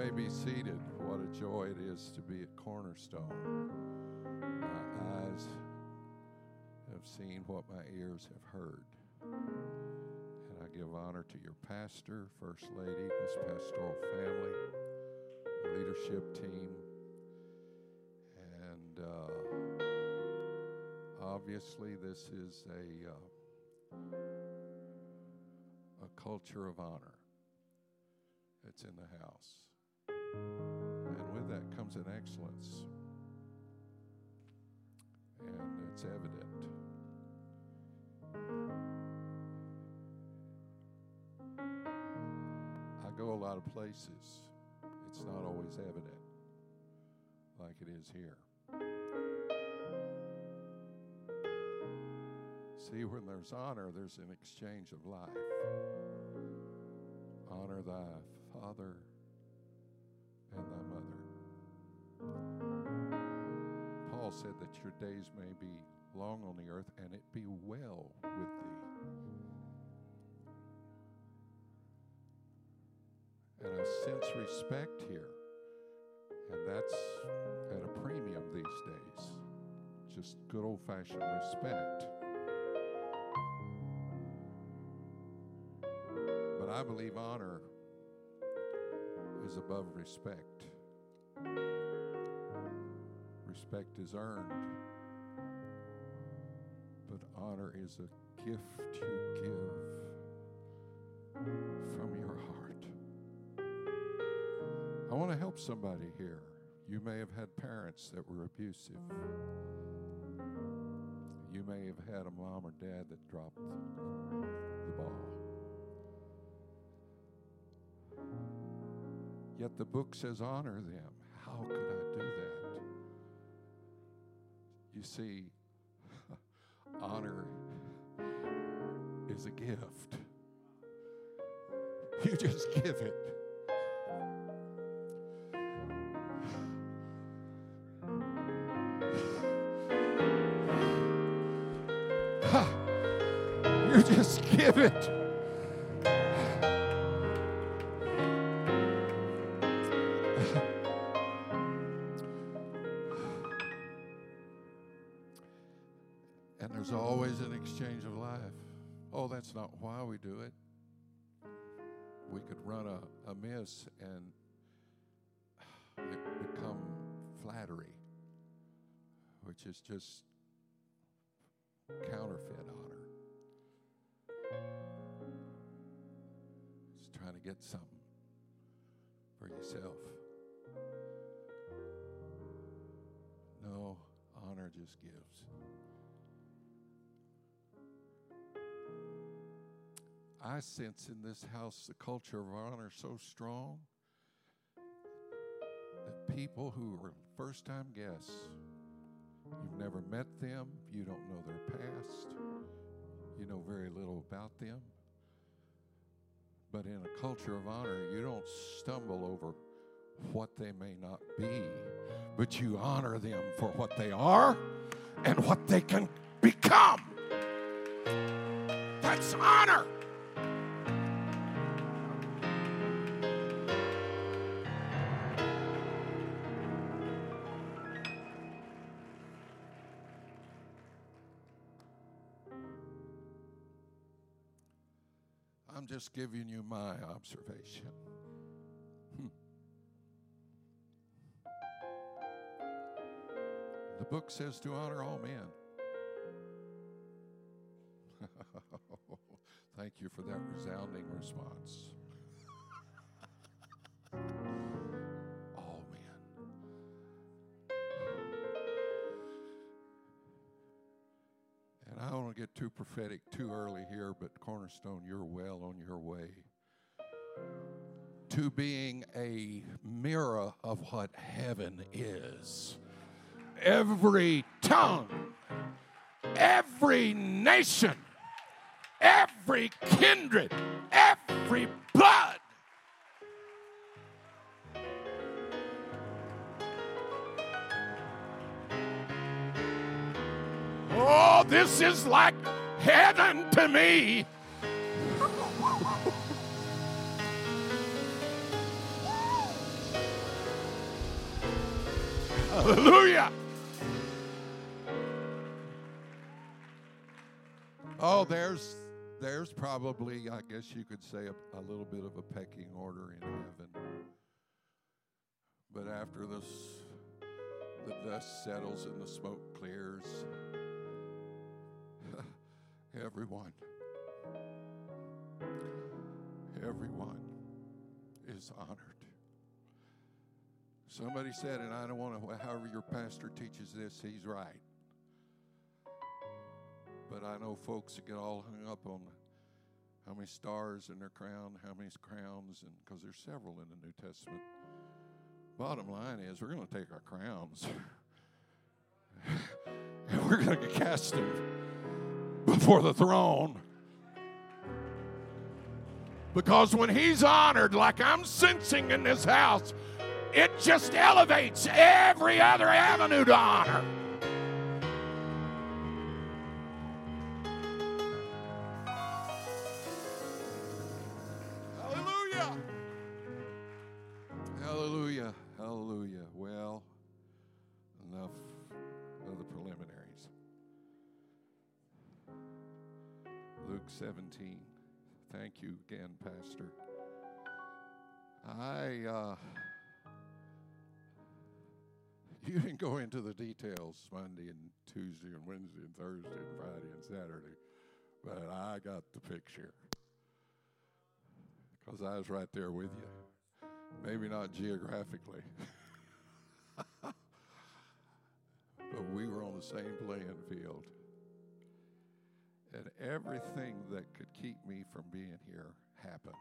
may be seated. What a joy it is to be at Cornerstone. My eyes have seen what my ears have heard. And I give honor to your pastor, First Lady, this pastoral family, leadership team, and uh, obviously this is a uh, a culture of honor that's in the house. And with that comes an excellence. And it's evident. I go a lot of places. It's not always evident like it is here. See, when there's honor, there's an exchange of life. Honor thy father and thy mother. Paul said that your days may be long on the earth and it be well with thee. And I sense respect here. And that's at a premium these days. Just good old fashioned respect. But I believe honor is above respect. Respect is earned, but honor is a gift you give from your heart. I want to help somebody here. You may have had parents that were abusive. You may have had a mom or dad that dropped the ball. Yet the book says, honor them. How could I do that? You see, honor is a gift. You just give it. You just give it. A and it become flattery, which is just counterfeit honor. Just trying to get something for yourself. No, honor just gives. I sense in this house the culture of honor so strong that people who are first time guests, you've never met them, you don't know their past, you know very little about them. But in a culture of honor, you don't stumble over what they may not be, but you honor them for what they are and what they can become. That's honor. Just giving you my observation. The book says to honor all men. Thank you for that resounding response. Get too prophetic too early here, but Cornerstone, you're well on your way to being a mirror of what heaven is. Every tongue, every nation, every kindred, every this is like heaven to me. Hallelujah. Oh, there's there's probably, I guess you could say, a, a little bit of a pecking order in heaven. But after this, the dust settles and the smoke clears, everyone, everyone is honored. Somebody said, and I don't want to, however your pastor teaches this, he's right. But I know folks that get all hung up on how many stars in their crown, how many crowns, and because there's several in the New Testament. Bottom line is, we're going to take our crowns and we're going to cast them before the throne. Because when he's honored, like I'm sensing in this house, it just elevates every other avenue to honor. Uh, details Monday and Tuesday and Wednesday and Thursday and Friday and Saturday, but I got the picture because I was right there with you. Maybe not geographically, but we were on the same playing field. And everything that could keep me from being here happened.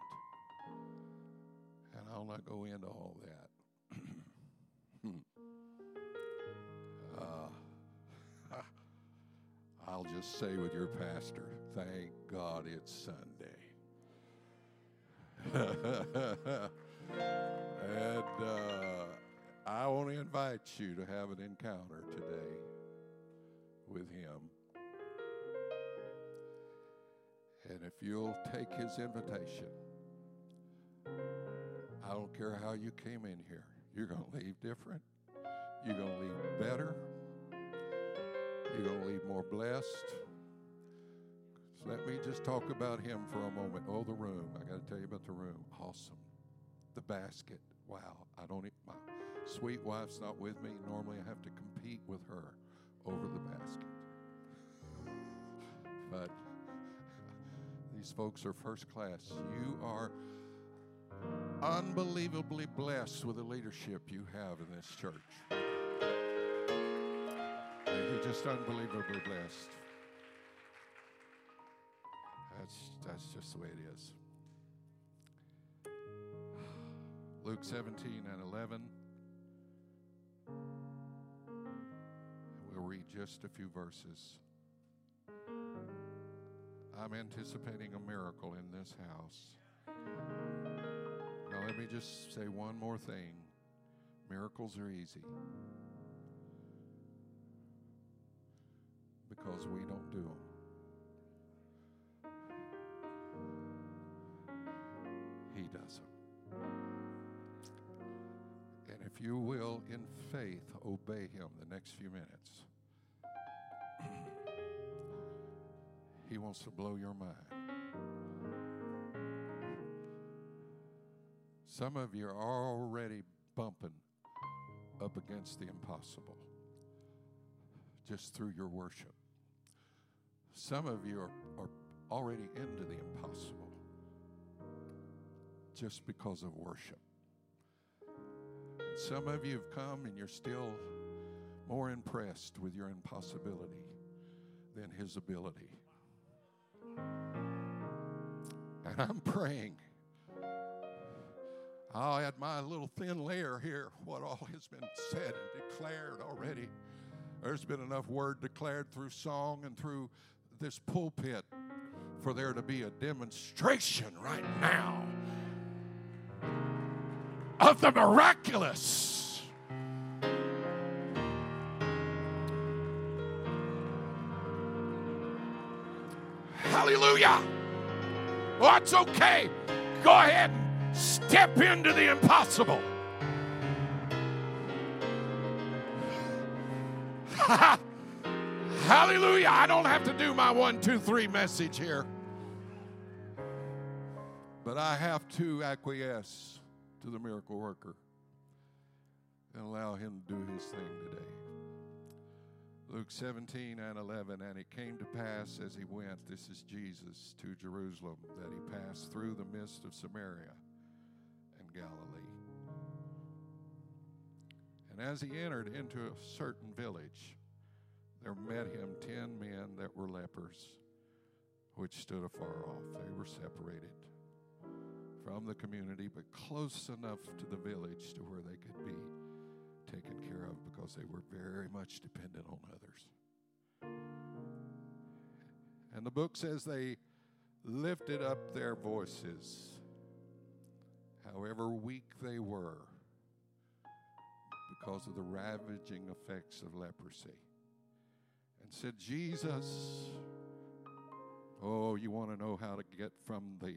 And I'll not go into all that. Hmm. I'll just say with your pastor, thank God it's Sunday. and uh, I want to invite you to have an encounter today with Him. And if you'll take His invitation, I don't care how you came in here, you're going to leave different. You're going to leave better. You're going to leave more blessed. So let me just talk about him for a moment. Oh, the room. I got to tell you about the room. Awesome. The basket. Wow. I don't, my sweet wife's not with me. Normally I have to compete with her over the basket. These folks are first class. You are unbelievably blessed with the leadership you have in this church. You're just unbelievably blessed. That's, that's just the way it is. Luke 17 and 11. We'll read just a few verses. I'm anticipating a miracle in this house. Now, let me just say one more thing miracles are easy. because we don't do them. He does them. And if you will, in faith, obey Him the next few minutes, He wants to blow your mind. Some of you are already bumping up against the impossible just through your worship. Some of you are, are already into the impossible just because of worship. Some of you have come and you're still more impressed with your impossibility than his ability. And I'm praying. I'll add my little thin layer here, what all has been said and declared already. There's been enough word declared through song and through this pulpit for there to be a demonstration right now of the miraculous. Hallelujah. Oh, it's okay. Go ahead and step into the impossible. Hallelujah. I don't have to do my one, two, three message here. But I have to acquiesce to the miracle worker and allow him to do his thing today. Luke 17 and 11. And it came to pass as he went, this is Jesus, to Jerusalem, that he passed through the midst of Samaria and Galilee. And as he entered into a certain village, there met him ten men that were lepers, which stood afar off. They were separated from the community, but close enough to the village to where they could be taken care of because they were very much dependent on others. And the book says they lifted up their voices, however weak they were, because of the ravaging effects of leprosy, and said, Jesus, oh, you want to know how to get from the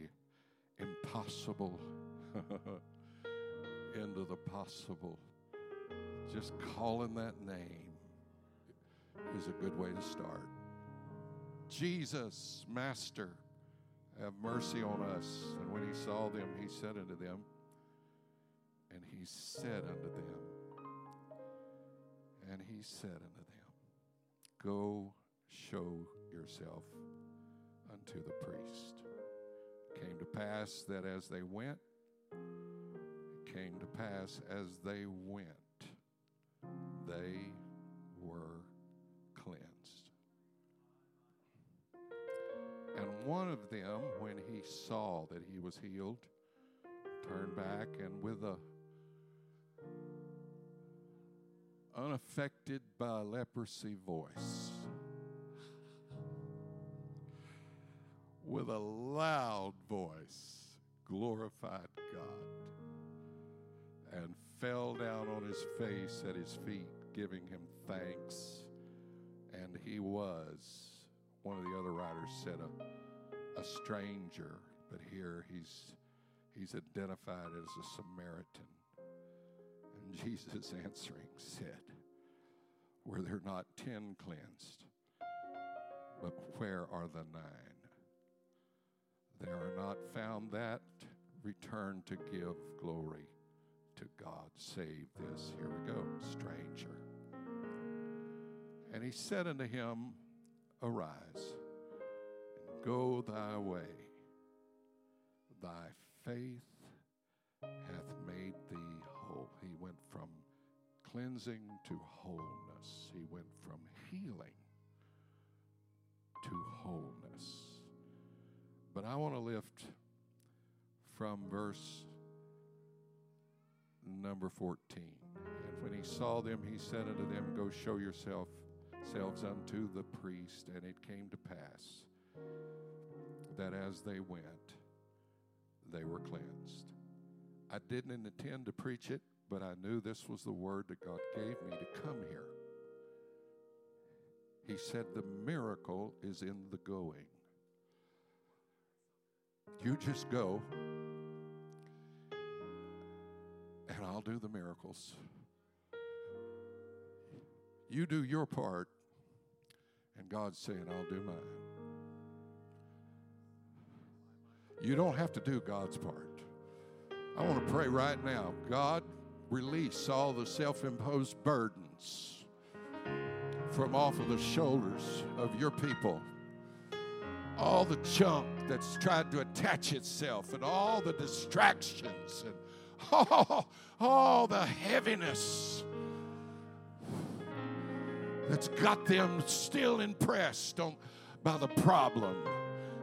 impossible into the possible just calling that name is a good way to start. Jesus, Master, have mercy on us. And when he saw them, he said unto them, and he said unto them, and he said unto them, Go show yourself unto the priest. It came to pass that as they went, it came to pass as they went they were cleansed. And one of them, when he saw that he was healed, turned back and with a unaffected by leprosy voice, with a loud voice, glorified God and fell down on his face at his feet, giving him thanks. And he was, one of the other writers said, a, a stranger, but here he's, he's identified as a Samaritan. And Jesus answering said, Were there not ten cleansed? But where are the nine? There are not found that return to give glory to God. Save this. Here we go. Stranger. And he said unto him, Arise and go thy way. Thy faith hath made thee whole. He went from cleansing to wholeness, he went from healing to wholeness. But I want to lift from verse number 14. And when he saw them, he said unto them, Go show yourself selves unto the priest. And it came to pass that as they went, they were cleansed. I didn't intend to preach it, but I knew this was the word that God gave me to come here. He said, The miracle is in the going. You just go and I'll do the miracles. You do your part, and God's saying, I'll do mine. You don't have to do God's part. I want to pray right now. God, release all the self imposed burdens from off of the shoulders of your people. All the junk that's tried to attach itself, and all the distractions, and Oh, all, all the heaviness that's got them still impressed on, by the problem.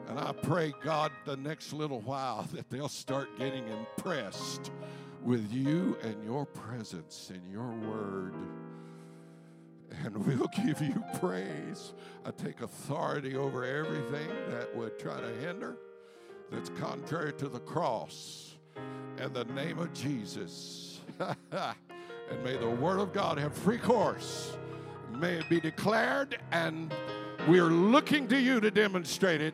And I pray, God, the next little while that they'll start getting impressed with you and your presence and your word. And we'll give you praise. I take authority over everything that would try to hinder, that's contrary to the cross in the name of Jesus. and may the word of God have free course. May it be declared, and we are looking to you to demonstrate it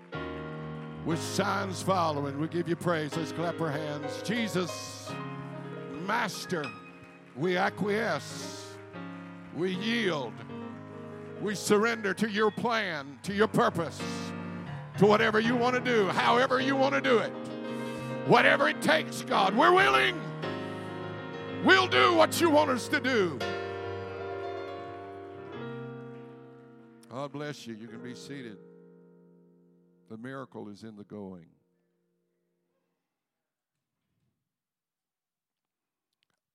with signs following. We give you praise. Let's clap our hands. Jesus, Master, we acquiesce, we yield, We surrender to your plan, to your purpose, to whatever you want to do, however you want to do it. Whatever it takes, God, we're willing. We'll do what you want us to do. God bless you. You can be seated. The miracle is in the going.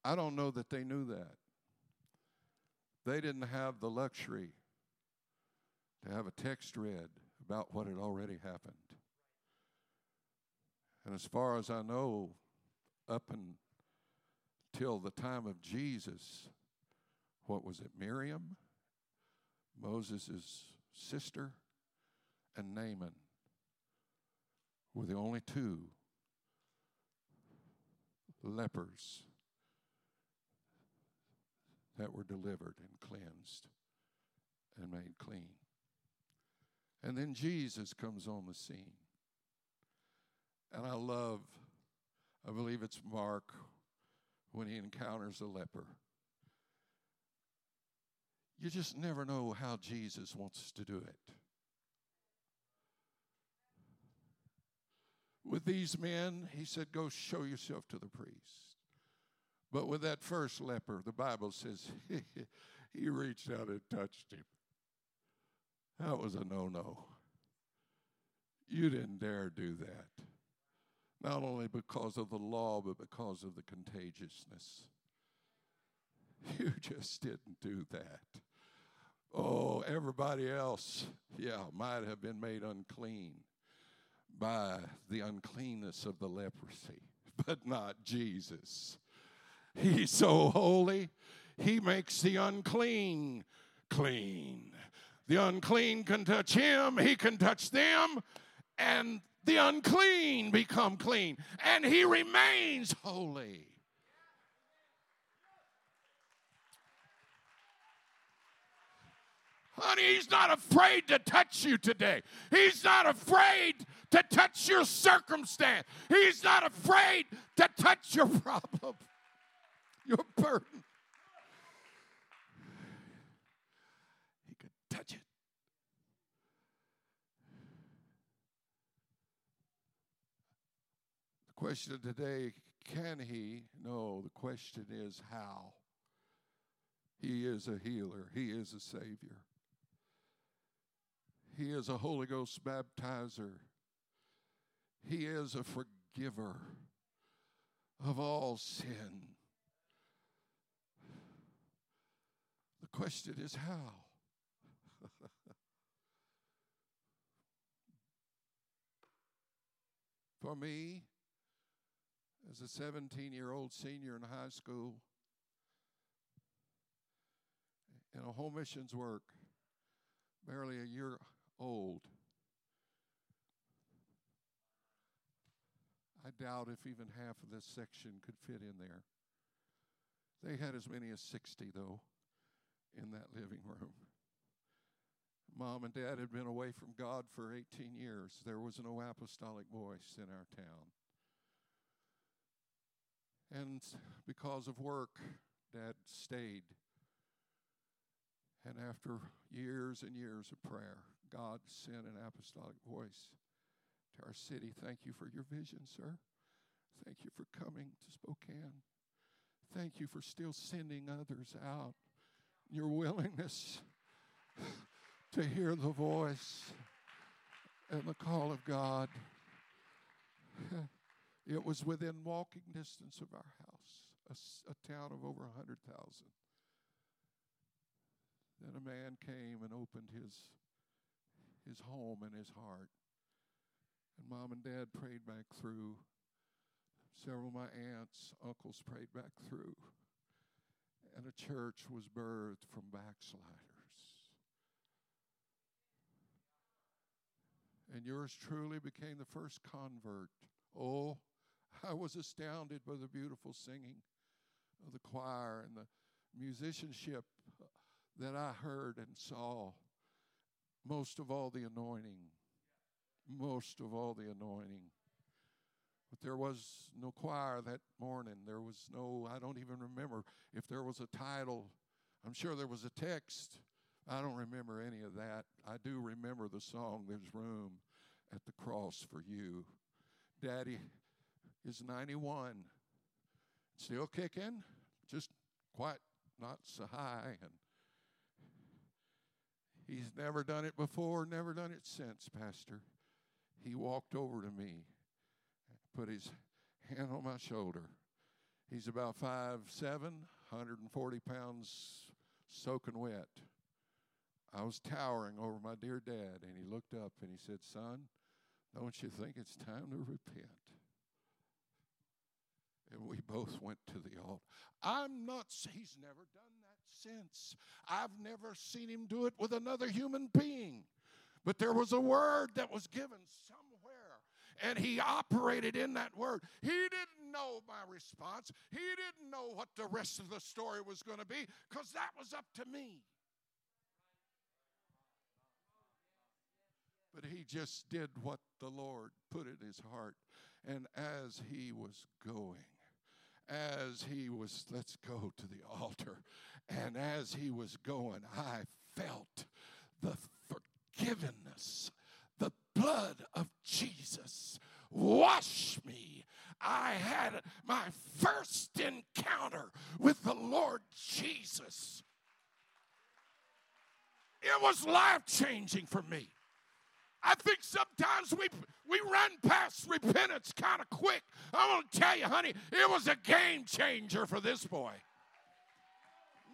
I don't know that they knew that. They didn't have the luxury to have a text read about what had already happened. And as far as I know, up until the time of Jesus, what was it, Miriam, Moses' sister, and Naaman were the only two lepers that were delivered and cleansed and made clean. And then Jesus comes on the scene. And I love, I believe it's Mark when he encounters a leper. You just never know how Jesus wants to do it. With these men, he said, Go show yourself to the priest. But with that first leper, the Bible says he reached out and touched him. That was a no no. You didn't dare do that. Not only because of the law, but because of the contagiousness. You just didn't do that. Oh, everybody else, yeah, might have been made unclean by the uncleanness of the leprosy, but not Jesus. He's so holy, he makes the unclean clean. The unclean can touch him, he can touch them, and the unclean become clean, and he remains holy. Honey, he's not afraid to touch you today. He's not afraid to touch your circumstance. He's not afraid to touch your problem, your burden. He could touch it. Question today can he? No, the question is how. He is a healer, he is a savior. He is a Holy Ghost baptizer. He is a forgiver of all sin. The question is how? For me, as a 17 year old senior in high school, in a home missions work, barely a year old. I doubt if even half of this section could fit in there. They had as many as 60, though, in that living room. Mom and dad had been away from God for 18 years. There was no apostolic voice in our town. And because of work, dad stayed. And after years and years of prayer, God sent an apostolic voice to our city. Thank you for your vision, sir. Thank you for coming to Spokane. Thank you for still sending others out. Your willingness to hear the voice and the call of God. It was within walking distance of our house, a, a town of over 100,000. Then a man came and opened his his home and his heart. And mom and dad prayed back through. Several of my aunts, uncles prayed back through. And a church was birthed from backsliders. And yours truly became the first convert. Oh, I was astounded by the beautiful singing of the choir and the musicianship that I heard and saw most of all the anointing. Most of all the anointing. But there was no choir that morning. There was no, I don't even remember if there was a title. I'm sure there was a text. I don't remember any of that. I do remember the song, There's Room at the Cross for You. Daddy is 91, still kicking, just quite not so high. And he's never done it before, never done it since, Pastor. He walked over to me, put his hand on my shoulder. He's about five seven, 140 pounds soaking wet. I was towering over my dear dad, and he looked up and he said, Son, don't you think it's time to repent? And we both went to the altar. I'm not, he's never done that since. I've never seen him do it with another human being. But there was a word that was given somewhere, and he operated in that word. He didn't know my response, he didn't know what the rest of the story was going to be, because that was up to me. But he just did what the Lord put in his heart. And as he was going, as he was, let's go to the altar, and as he was going, I felt the forgiveness, the blood of Jesus wash me. I had my first encounter with the Lord Jesus. It was life changing for me. I think sometimes we we run past repentance kind of quick. I want to tell you, honey, it was a game changer for this boy.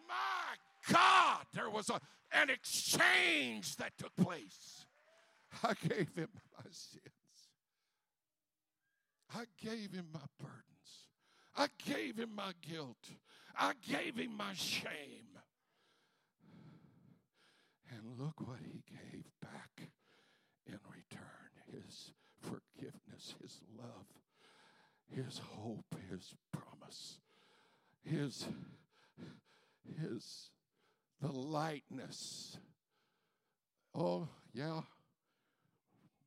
My God, there was a, an exchange that took place. I gave him my sins. I gave him my burdens. I gave him my guilt. I gave him my shame. And look what he gave back in return his forgiveness, his love, his hope, his promise, his his the lightness. Oh, yeah.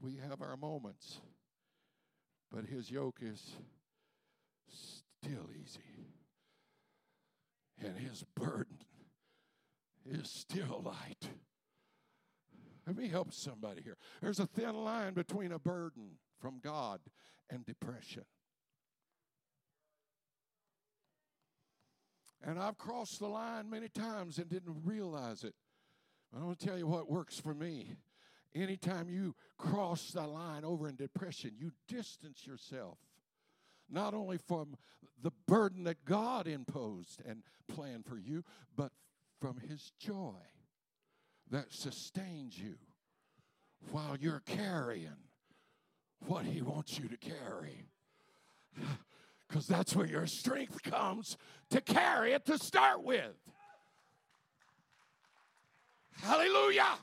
We have our moments. But his yoke is still easy. And his burden is still light. Let me help somebody here. There's a thin line between a burden from God and depression. And I've crossed the line many times and didn't realize it. I want to tell you what works for me. Anytime you cross the line over in depression, you distance yourself not only from the burden that God imposed and planned for you, but from His joy that sustains you while you're carrying what He wants you to carry. Because that's where your strength comes to carry it to start with. Hallelujah.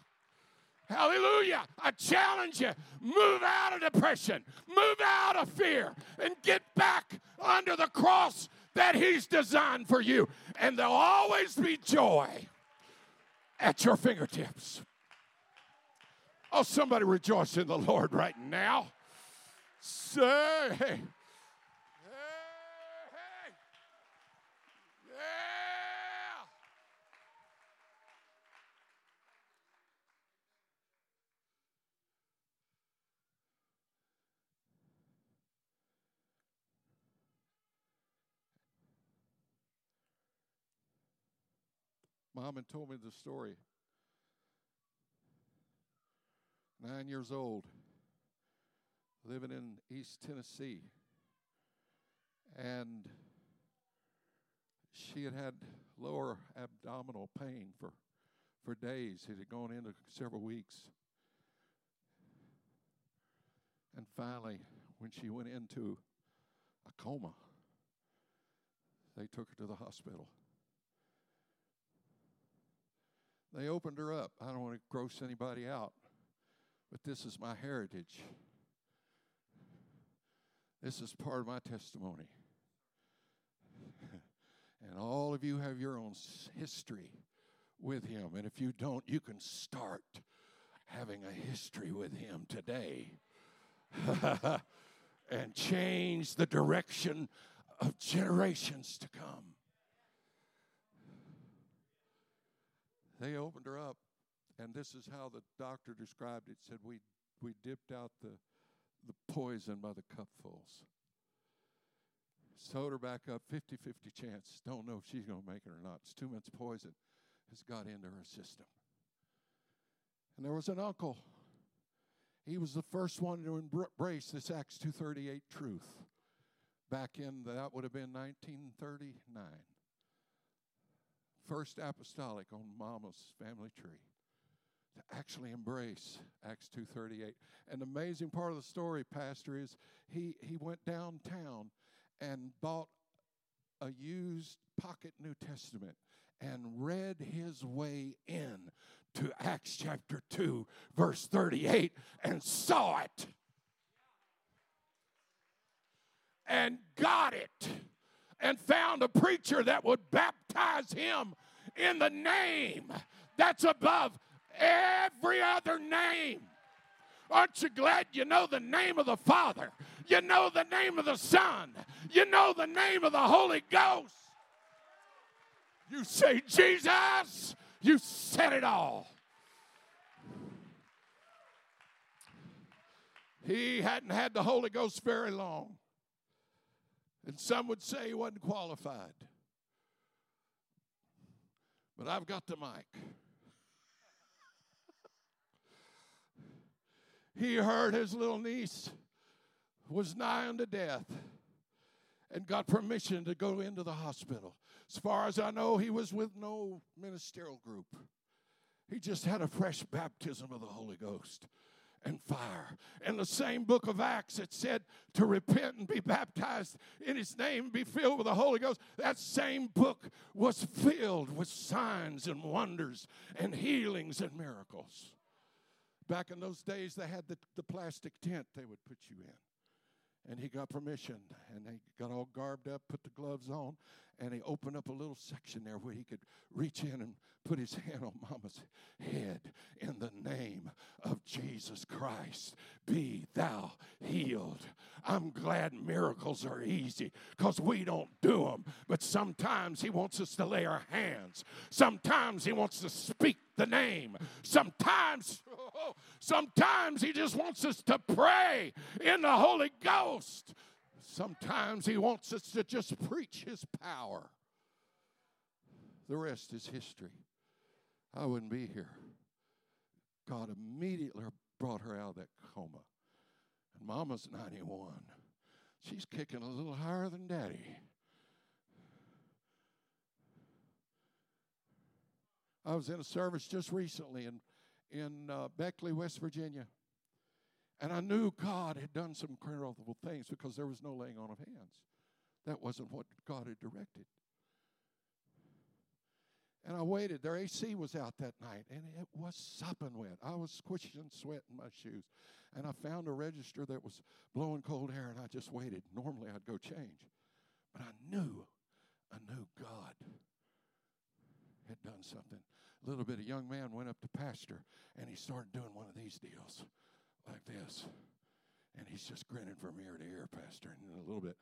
Hallelujah. I challenge you move out of depression, move out of fear, and get back under the cross that He's designed for you. And there'll always be joy at your fingertips. Oh, somebody rejoice in the Lord right now. Say, Mom told me the story. Nine years old, living in East Tennessee. And she had had lower abdominal pain for, for days. It had gone into several weeks. And finally, when she went into a coma, they took her to the hospital. They opened her up. I don't want to gross anybody out, but this is my heritage. This is part of my testimony. and all of you have your own history with Him. And if you don't, you can start having a history with Him today and change the direction of generations to come. They opened her up and this is how the doctor described it. Said we we dipped out the the poison by the cupfuls. Sewed her back up, 50 50 chance. Don't know if she's going to make it or not. It's too much poison has got into her system. And there was an uncle. He was the first one to embrace this Acts 238 truth back in, that would have been 1939. First apostolic on Mama's family tree to actually embrace Acts 2:38. And the amazing part of the story, Pastor, is he he went downtown and bought a used pocket New Testament and read his way in to Acts chapter 2, verse 38, and saw it. And got it. And found a preacher that would baptize him in the name that's above every other name. Aren't you glad you know the name of the Father? You know the name of the Son. You know the name of the Holy Ghost. You say, Jesus, you said it all. He hadn't had the Holy Ghost very long. And some would say he wasn't qualified. But I've got the mic. he heard his little niece was nigh unto death and got permission to go into the hospital. As far as I know, he was with no ministerial group. He just had a fresh baptism of the Holy Ghost and fire. In the same book of Acts, it said to repent and be baptized in his name, be filled with the Holy Ghost. That same book was filled with signs and wonders and healings and miracles. Back in those days, they had the, the plastic tent they would put you in. And he got permission, and they got all garbed up, put the gloves on, and he opened up a little section there where he could reach in and put his hand on mama's head in the name of Jesus Christ. Be thou healed. I'm glad miracles are easy because we don't do them. But sometimes he wants us to lay our hands. Sometimes he wants to speak the name. Sometimes, sometimes he just wants us to pray in the Holy Ghost. Sometimes He wants us to just preach His power. The rest is history. I wouldn't be here. God immediately brought her out of that coma. And Mama's 91. She's kicking a little higher than Daddy. I was in a service just recently in, in uh, Beckley, West Virginia. And I knew God had done some incredible things because there was no laying on of hands. That wasn't what God had directed. And I waited. Their AC was out that night, and it was sopping wet. I was squishing sweat in my shoes. And I found a register that was blowing cold air, and I just waited. Normally, I'd go change. But I knew, I knew God had done something. Little bit, a young man went up to pastor, and he started doing one of these deals like this. And he's just grinning from ear to ear, Pastor. And in a little bit,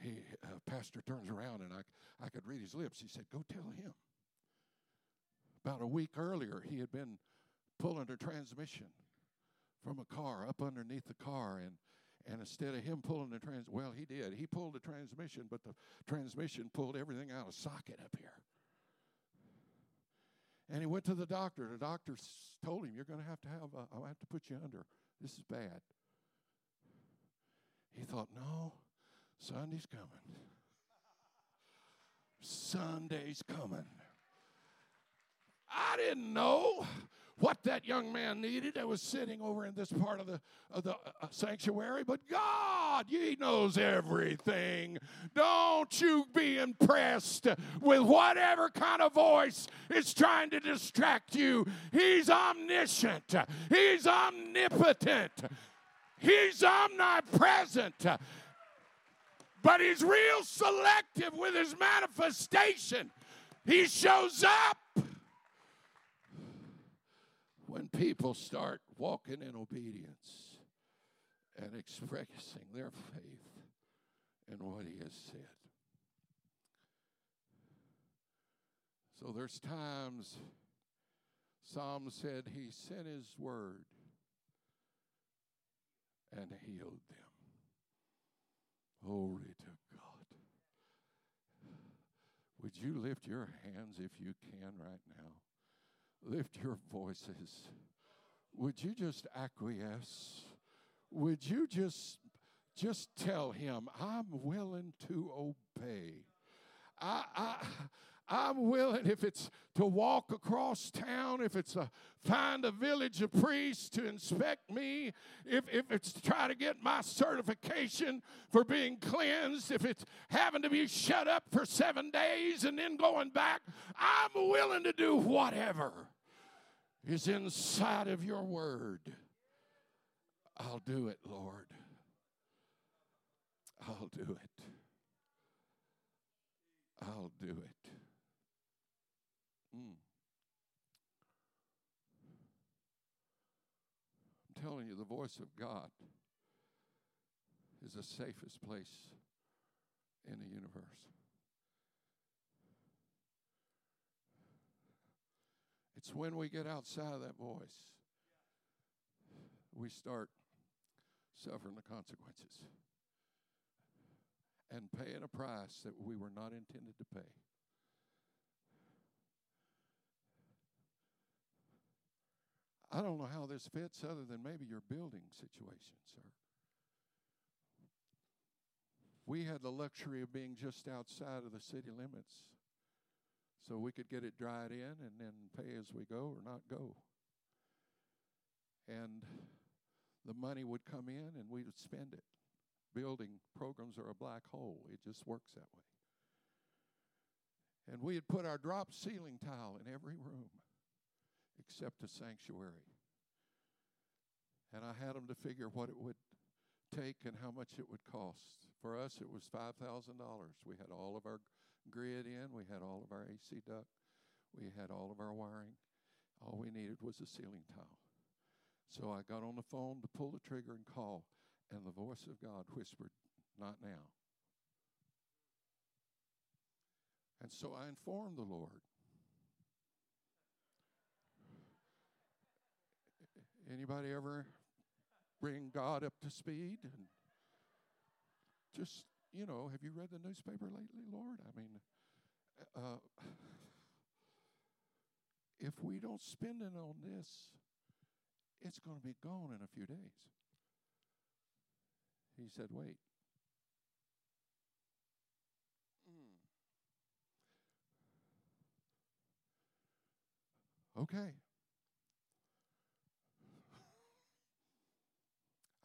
he, uh, Pastor turns around and I, I could read his lips. He said, Go tell him. About a week earlier, he had been pulling a transmission from a car up underneath the car. And, and instead of him pulling the trans, well, he did. He pulled the transmission, but the transmission pulled everything out of socket up here. And he went to the doctor. The doctor told him, You're going to have to have, I'll have to put you under this is bad. He thought, no, Sunday's coming. Sunday's coming. I didn't know what that young man needed that was sitting over in this part of the, of the uh, sanctuary, but God, He knows everything. Don't you be impressed with whatever kind of voice is trying to distract you. He's omniscient, He's omnipotent, He's omnipresent. But he's real selective with his manifestation. He shows up when people start walking in obedience and expressing their faith in what he has said. So there's times Psalm said he sent his word and healed them. Glory to God. Would you lift your hands if you can right now? Lift your voices. Would you just acquiesce? Would you just just tell him, I'm willing to obey. I, I, I'm willing, if it's to walk across town, if it's to find a village of priests to inspect me, if, if it's to try to get my certification for being cleansed, if it's having to be shut up for seven days and then going back, I'm willing to do whatever is inside of your word. I'll do it, Lord. I'll do it. I'll do it. Mm. I'm telling you, the voice of God is the safest place in the universe. It's when we get outside of that voice, we start suffering the consequences and paying a price that we were not intended to pay. I don't know how this fits other than maybe your building situation, sir. We had the luxury of being just outside of the city limits, so we could get it dried in and then pay as we go or not go. And the money would come in and we would spend it. Building programs are a black hole, it just works that way. And we had put our drop ceiling tile in every room except a sanctuary. And I had them to figure what it would take and how much it would cost. For us, it was $5,000. We had all of our grid in, we had all of our AC duct, we had all of our wiring. All we needed was a ceiling tile. So I got on the phone to pull the trigger and call, and the voice of God whispered, Not now. And so I informed the Lord. Anybody ever bring God up to speed and just, you know, have you read the newspaper lately, Lord? I mean, uh, if we don't spend it on this, it's going to be gone in a few days. He said, Wait. Mm. Okay.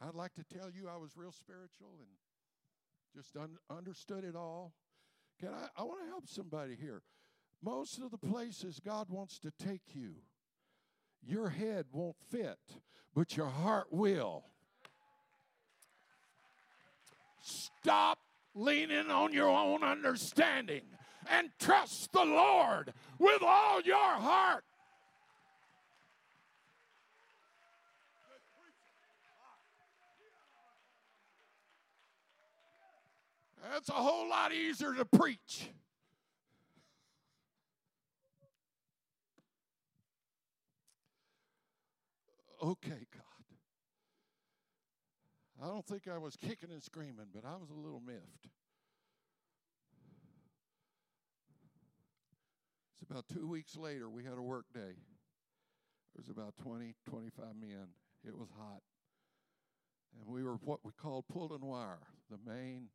I'd like to tell you I was real spiritual and just un- understood it all. Can I? I want to help somebody here. Most of the places God wants to take you, your head won't fit, but your heart will. Stop leaning on your own understanding and trust the Lord with all your heart. That's a whole lot easier to preach. Okay, God. I don't think I was kicking and screaming, but I was a little miffed. It's about two weeks later, we had a work day. There was about 20, 25 men. It was hot. And we were what we called pulling wire, the main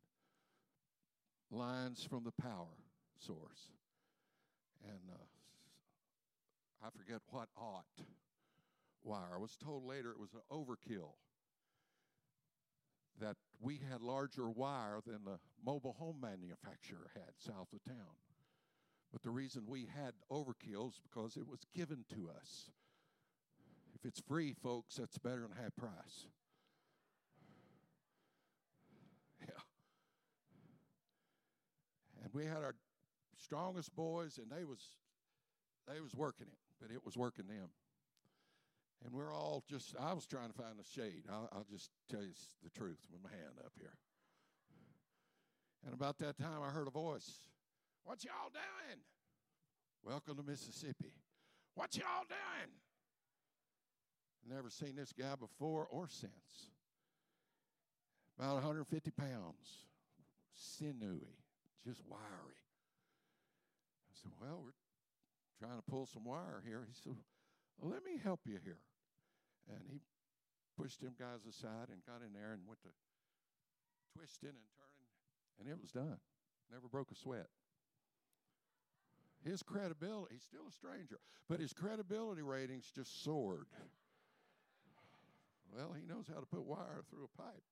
lines from the power source. And uh, I forget what ought wire. I was told later it was an overkill. That we had larger wire than the mobile home manufacturer had south of town. But the reason we had overkills because it was given to us. If it's free, folks, that's better than half price. We had our strongest boys, and they was they was working it, but it was working them. And we're all just, I was trying to find a shade. I'll, I'll, just tell you the truth with my hand up here. And about that time, I heard a voice What y'all doing? Welcome to Mississippi. What you all doing? Never seen this guy before or since. About 150 pounds, sinewy, just wiry. I said, Well, we're trying to pull some wire here. He said, well, Let me help you here. And he pushed them guys aside and got in there and went to twisting and turning, and it was done. Never broke a sweat. His credibility, he's still a stranger, but his credibility ratings just soared. Well, he knows how to put wire through a pipe.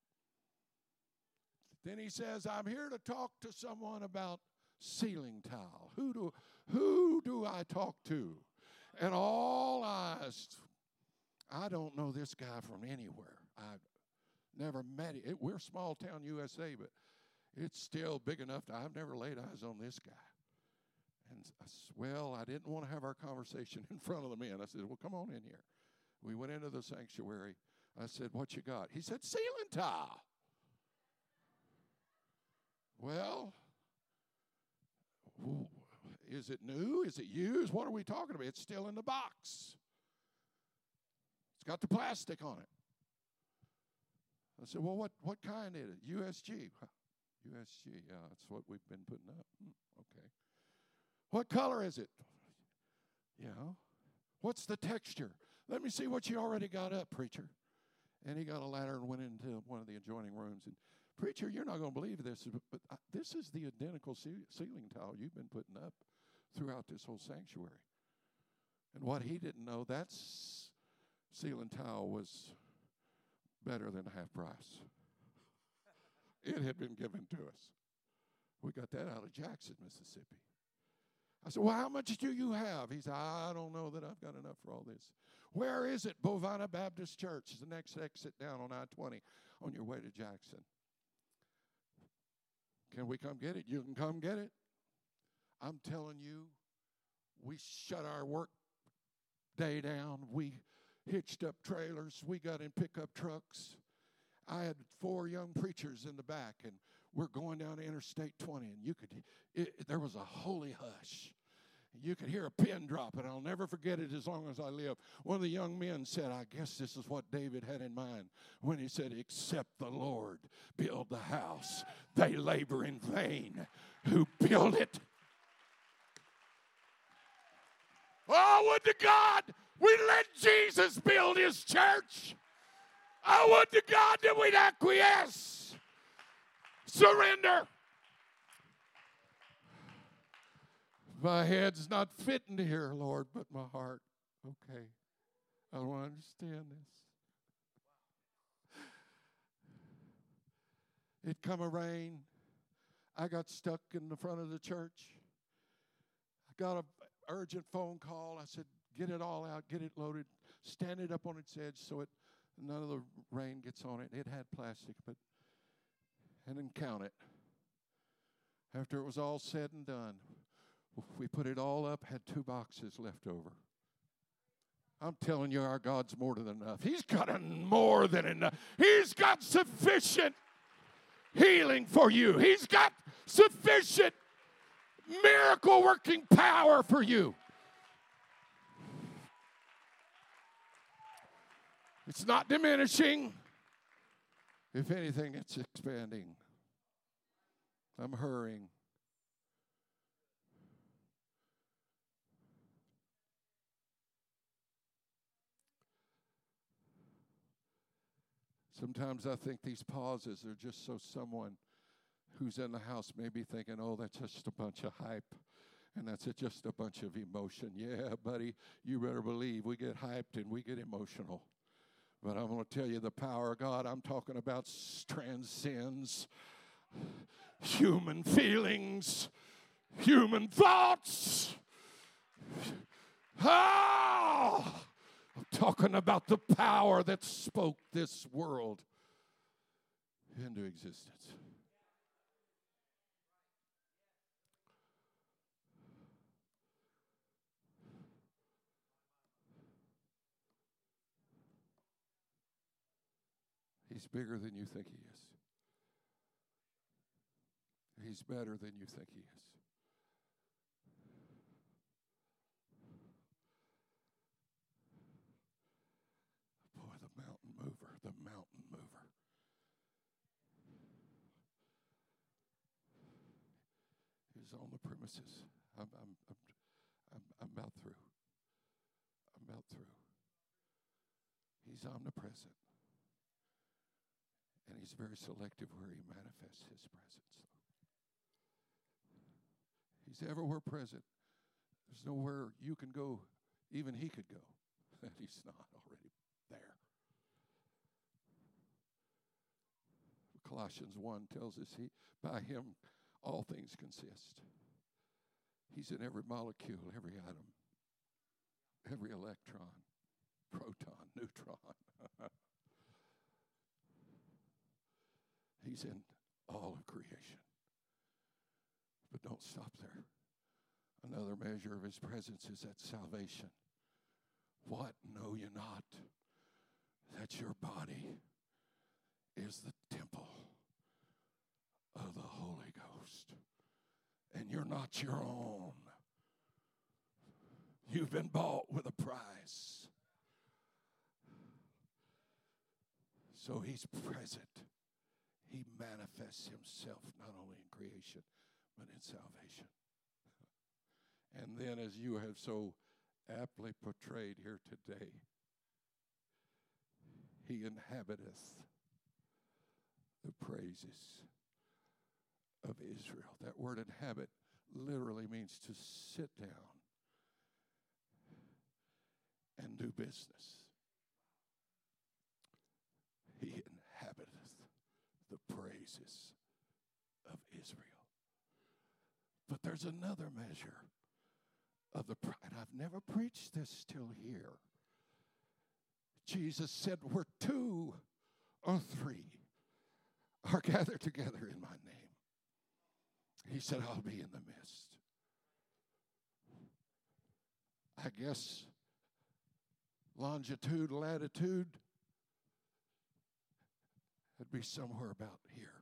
Then he says, I'm here to talk to someone about ceiling tile. Who do, who do I talk to? And all eyes, I don't know this guy from anywhere. I've never met him. We're small town USA, but it's still big enough to, I've never laid eyes on this guy. And I said, well, I didn't want to have our conversation in front of the men. I said, well, come on in here. We went into the sanctuary. I said, what you got? He said, ceiling tile. Well, is it new? Is it used? What are we talking about? It's still in the box. It's got the plastic on it. I said, well, what, what kind is it? USG. USG, yeah, that's what we've been putting up. Hmm, okay. What color is it? Yeah. What's the texture? Let me see what you already got up, preacher. And he got a ladder and went into one of the adjoining rooms. And, preacher, you're not going to believe this, but, this is the identical ceiling tile you've been putting up throughout this whole sanctuary. And what he didn't know, that ceiling tile was better than half price. It had been given to us. We got that out of Jackson, Mississippi. I said, Well, how much do you have? He said, I don't know that I've got enough for all this. Where is it? Bovina Baptist Church is the next exit down on I 20 on your way to Jackson. Can we come get it? You can come get it. I'm telling you, we shut our work day down. We hitched up trailers. We got in pickup trucks. I had four young preachers in the back, and we're going down to Interstate 20, and you could, it, there was a holy hush. You could hear a pin drop, and I'll never forget it as long as I live. One of the young men said, I guess this is what David had in mind when he said, Except the Lord build the house, they labor in vain who build it. Oh, would to God we let Jesus build his church. I would to God that we'd acquiesce, surrender. My head's not fitting here, Lord, but my heart. Okay. I don't understand this. It come a rain. I got stuck in the front of the church. I got an urgent phone call. I said, get it all out, get it loaded, stand it up on its edge so it none of the rain gets on it. It had plastic, but and then count it. After it was all said and done, we put it all up, had two boxes left over. I'm telling you, our God's more than enough. He's got more than enough. He's got sufficient healing for you. He's got sufficient miracle working power for you. It's not diminishing. If anything, it's expanding. I'm hurrying. Sometimes I think these pauses are just so someone who's in the house may be thinking, oh, that's just a bunch of hype and that's just a bunch of emotion. Yeah, buddy, you better believe we get hyped and we get emotional. But I'm going to tell you the power of God I'm talking about transcends human feelings, human thoughts. Ah! I'm talking about the power that spoke this world into existence. He's bigger than you think he is. He's better than you think he is. On the premises. I'm, I'm, I'm, I'm, I'm about through. I'm about through. He's omnipresent. And he's very selective where he manifests his presence. He's everywhere present. There's nowhere you can go, even he could go, that he's not already there. Colossians 1 tells us he by him all things consist. He's in every molecule, every atom, every electron, proton, neutron. He's in all of creation. But don't stop there. Another measure of his presence is that salvation. What know you not? That your body is the temple of the Holy. And you're not your own. You've been bought with a price. So he's present. He manifests himself not only in creation, but in salvation. And then, as you have so aptly portrayed here today, he inhabiteth the praises of Israel. That word inhabit literally means to sit down and do business. He inhabiteth the praises of Israel. But there's another measure of the pride. I've never preached this till here. Jesus said, Where two or three are gathered together in my name. He said, I'll be in the midst. I guess longitude, latitude, it'd be somewhere about here.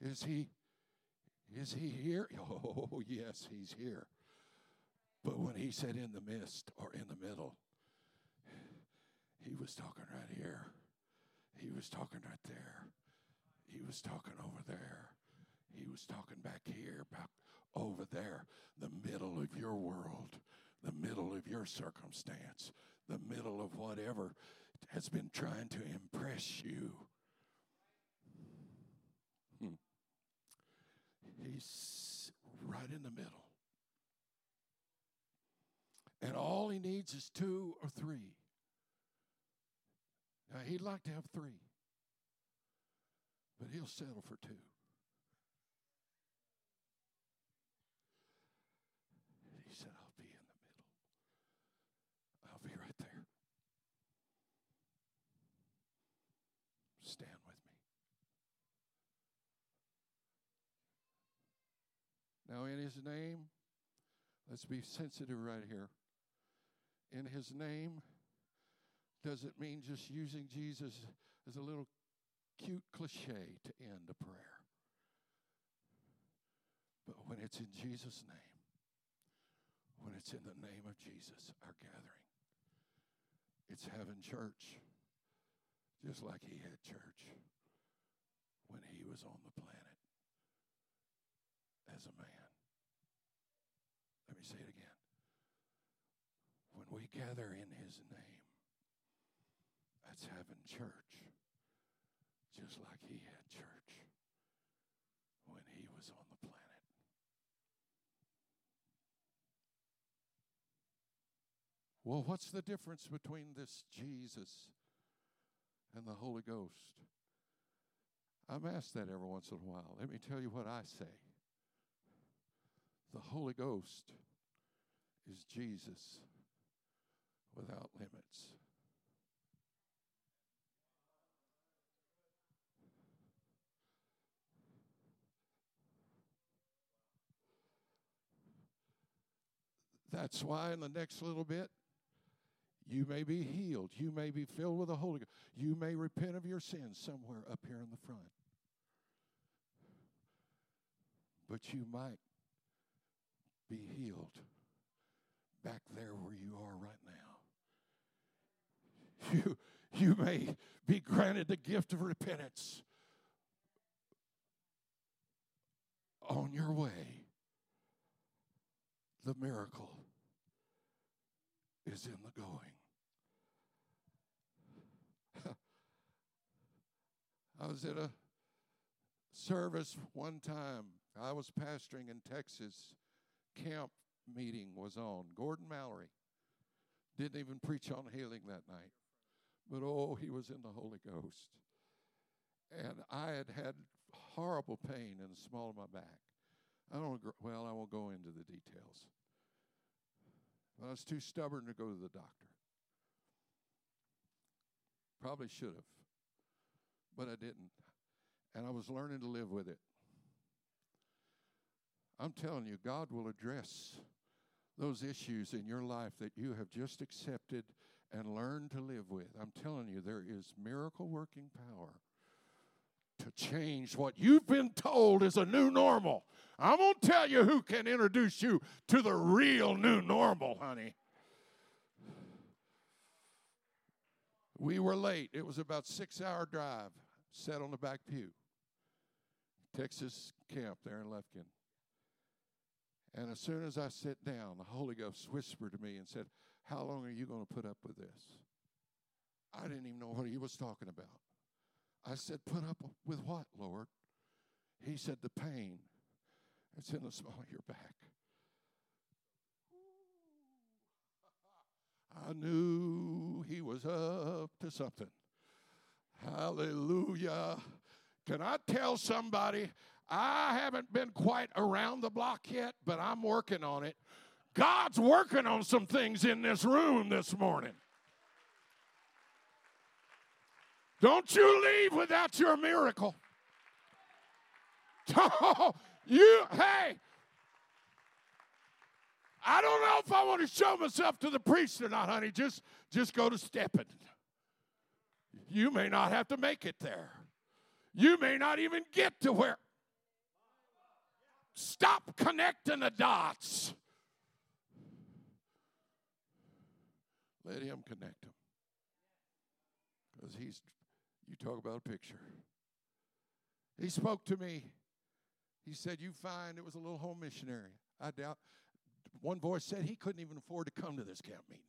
Is he is he here? Oh, yes, he's here. But when he said in the midst or in the middle, he was talking right here. He was talking right there. He was talking over there. He was talking back here, back over there. The middle of your world, the middle of your circumstance, the middle of whatever has been trying to impress you. Hmm. He's right in the middle. And all he needs is two or three. Now, he'd like to have three, but he'll settle for two. He said, I'll be in the middle. I'll be right there. Stand with me. Now, in his name, let's be sensitive right here. In his name, does it mean just using Jesus as a little cute cliche to end a prayer? But when it's in Jesus' name, when it's in the name of Jesus, our gathering, it's heaven church, just like he had church when he was on the planet as a man. Let me say it again. When we gather in his name, that's having church, just like he had church when he was on the planet. Well, what's the difference between this Jesus and the Holy Ghost? I'm asked that every once in a while. Let me tell you what I say. The Holy Ghost is Jesus without limits. That's why in the next little bit, you may be healed. You may be filled with the Holy Ghost. You may repent of your sins somewhere up here in the front. But you might be healed back there where you are right now. You, you may be granted the gift of repentance on your way, the miracle is in the going. I was at a service one time. I was pastoring in Texas. Camp meeting was on. Gordon Mallory didn't even preach on healing that night. But oh, he was in the Holy Ghost. And I had had horrible pain in the small of my back. I don't well, I won't go into the details. I was too stubborn to go to the doctor. Probably should have, but I didn't. And I was learning to live with it. I'm telling you, God will address those issues in your life that you have just accepted and learned to live with. I'm telling you, there is miracle working power to change what you've been told is a new normal. I'm going to tell you who can introduce you to the real new normal, honey. We were late. It was about six hour drive. Sat on the back pew. Texas camp there in Lufkin. And as soon as I sat down, the Holy Ghost whispered to me and said, How long are you going to put up with this? I didn't even know what he was talking about. I said, Put up with what, Lord? He said, The pain. It's in the small of your back. I knew he was up to something. Hallelujah. Can I tell somebody I haven't been quite around the block yet, but I'm working on it. God's working on some things in this room this morning. Don't you leave without your miracle. Oh, you, hey, I don't know if I want to show myself to the priest or not, honey. Just, just go to stepping. You may not have to make it there. You may not even get to where. Stop connecting the dots. Let him connect them. Because he's, you talk about a picture. He spoke to me. He said, You find it was a little home missionary. I doubt. One voice said he couldn't even afford to come to this camp meeting.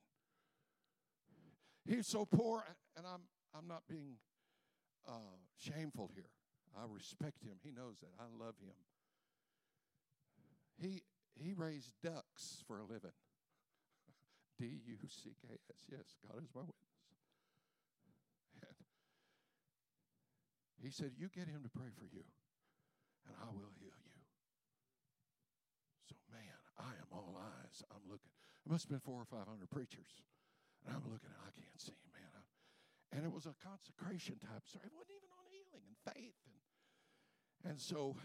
He's so poor, and I'm, I'm not being uh, shameful here. I respect him. He knows that. I love him. He he raised ducks for a living. D U C K S. Yes, God is my witness. He said, You get him to pray for you, and I will heal you. So, man, I am all eyes. I'm looking. It must have been four or five hundred preachers. And I'm looking, and I can't see him, man. I'm, and it was a consecration type service. It wasn't even on healing and faith. And, and so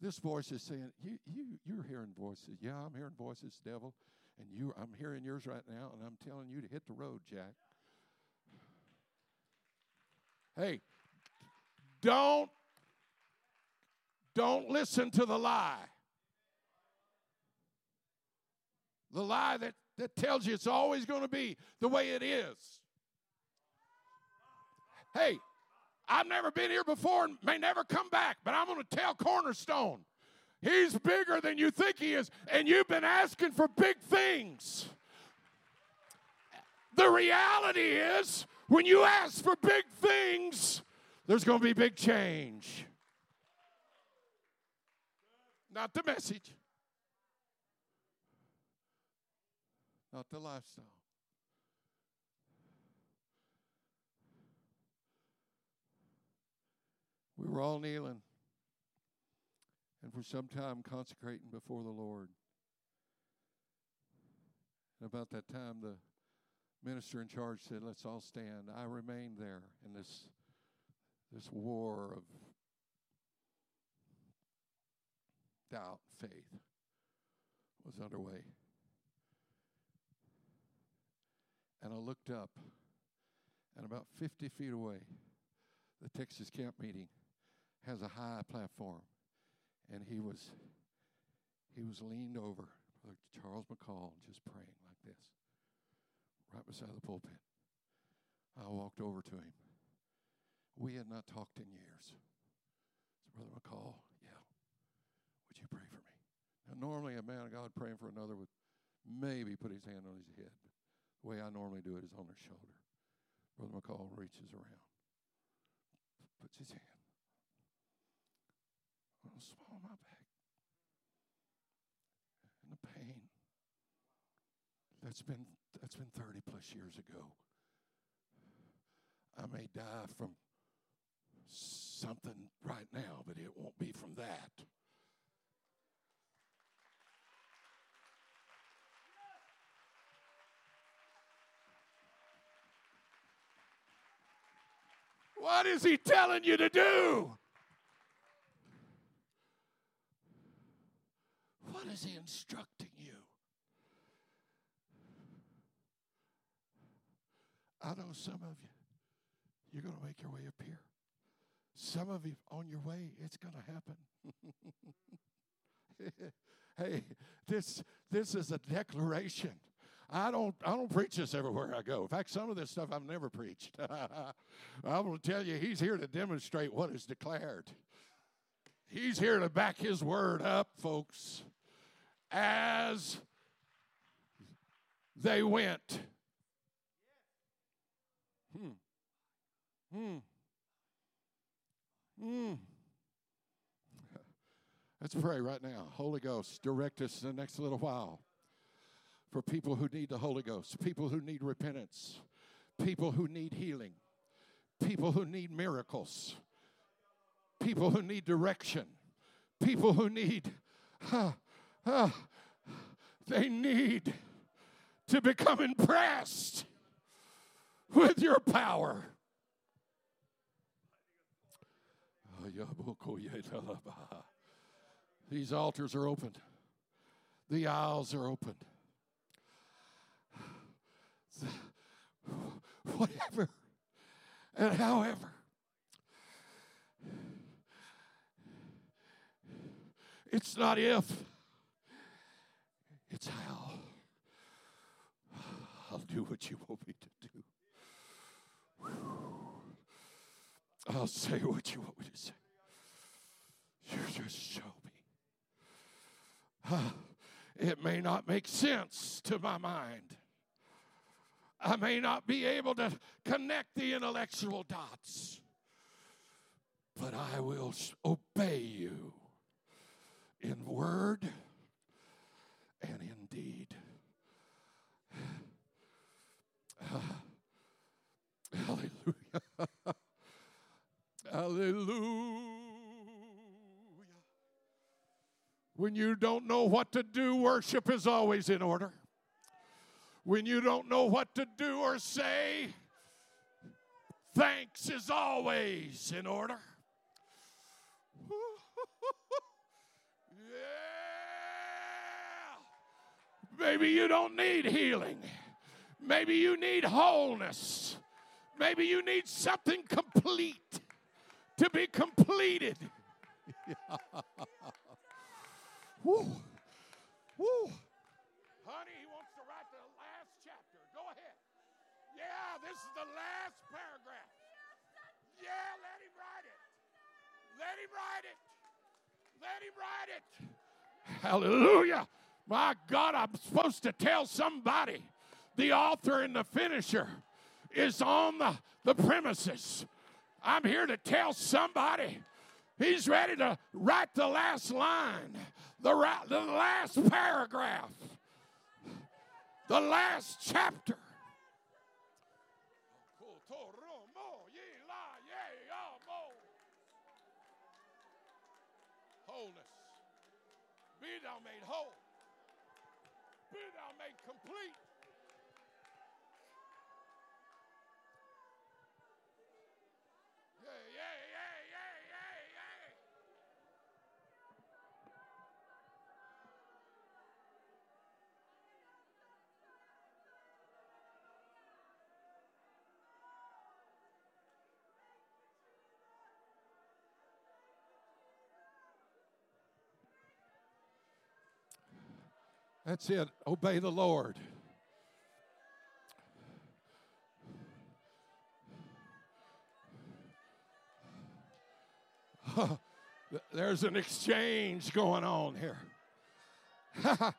this voice is saying, you, you, you're hearing voices. Yeah, I'm hearing voices, devil. And you, I'm hearing yours right now, and I'm telling you to hit the road, Jack. Hey, don't, don't listen to the lie. The lie that, that tells you it's always going to be the way it is. Hey, I've never been here before and may never come back, but I'm going to tell Cornerstone. He's bigger than you think he is, and you've been asking for big things. The reality is, when you ask for big things, there's going to be big change. Not the message, not the lifestyle. We were all kneeling and for some time consecrating before the Lord. And about that time, the minister in charge said, Let's all stand. I remained there in this, this war of doubt, faith was underway. And I looked up, and about 50 feet away, the Texas camp meeting has a high platform, and he was he was leaned over, Brother Charles McCall, just praying like this, right beside the pulpit. I walked over to him. We had not talked in years. So, Brother McCall, yeah, would you pray for me? Now, normally a man of God praying for another would maybe put his hand on his head. The way I normally do it is on his shoulder. Brother McCall reaches around, puts his hand on the small of my back. And the pain that's been that's been 30 plus years ago. I may die from something right now, but it won't be from that. What is he telling you to do? What is he instructing you? I know some of you, you're going to make your way up here. Some of you on your way, it's going to happen. hey, this this is a declaration. I don't I don't preach this everywhere I go. In fact, some of this stuff I've never preached. I'm going to tell you, he's here to demonstrate what is declared. He's here to back his word up, folks. As they went. Hmm. Hmm. Hmm. Let's pray right now. Holy Ghost, direct us in the next little while for people who need the Holy Ghost, people who need repentance, people who need healing, people who need miracles, people who need direction, people who need, uh, uh, they need to become impressed with your power. These altars are open. The aisles are open. Whatever and however. It's not if, it's how. I'll do what you want me to do. I'll say what you want me to say. You just show me. Ah, it may not make sense to my mind. I may not be able to connect the intellectual dots, but I will obey you in word and in deed. hallelujah. hallelujah. When you don't know what to do, worship is always in order. When you don't know what to do or say, thanks is always in order. yeah. Maybe you don't need healing. Maybe you need wholeness. Maybe you need something complete to be completed. Woo. Woo. Honey, he wants to write the last chapter. Go ahead. Yeah, this is the last paragraph. Yeah, let him write it. Let him write it. Let him write it. Hallelujah. My God, I'm supposed to tell somebody the author and the finisher is on the, the premises. I'm here to tell somebody he's ready to write the last line, the, the last paragraph, the last chapter. Wholeness. Be thou made whole. Be thou made complete. That's it. Obey the Lord. There's an exchange going on here.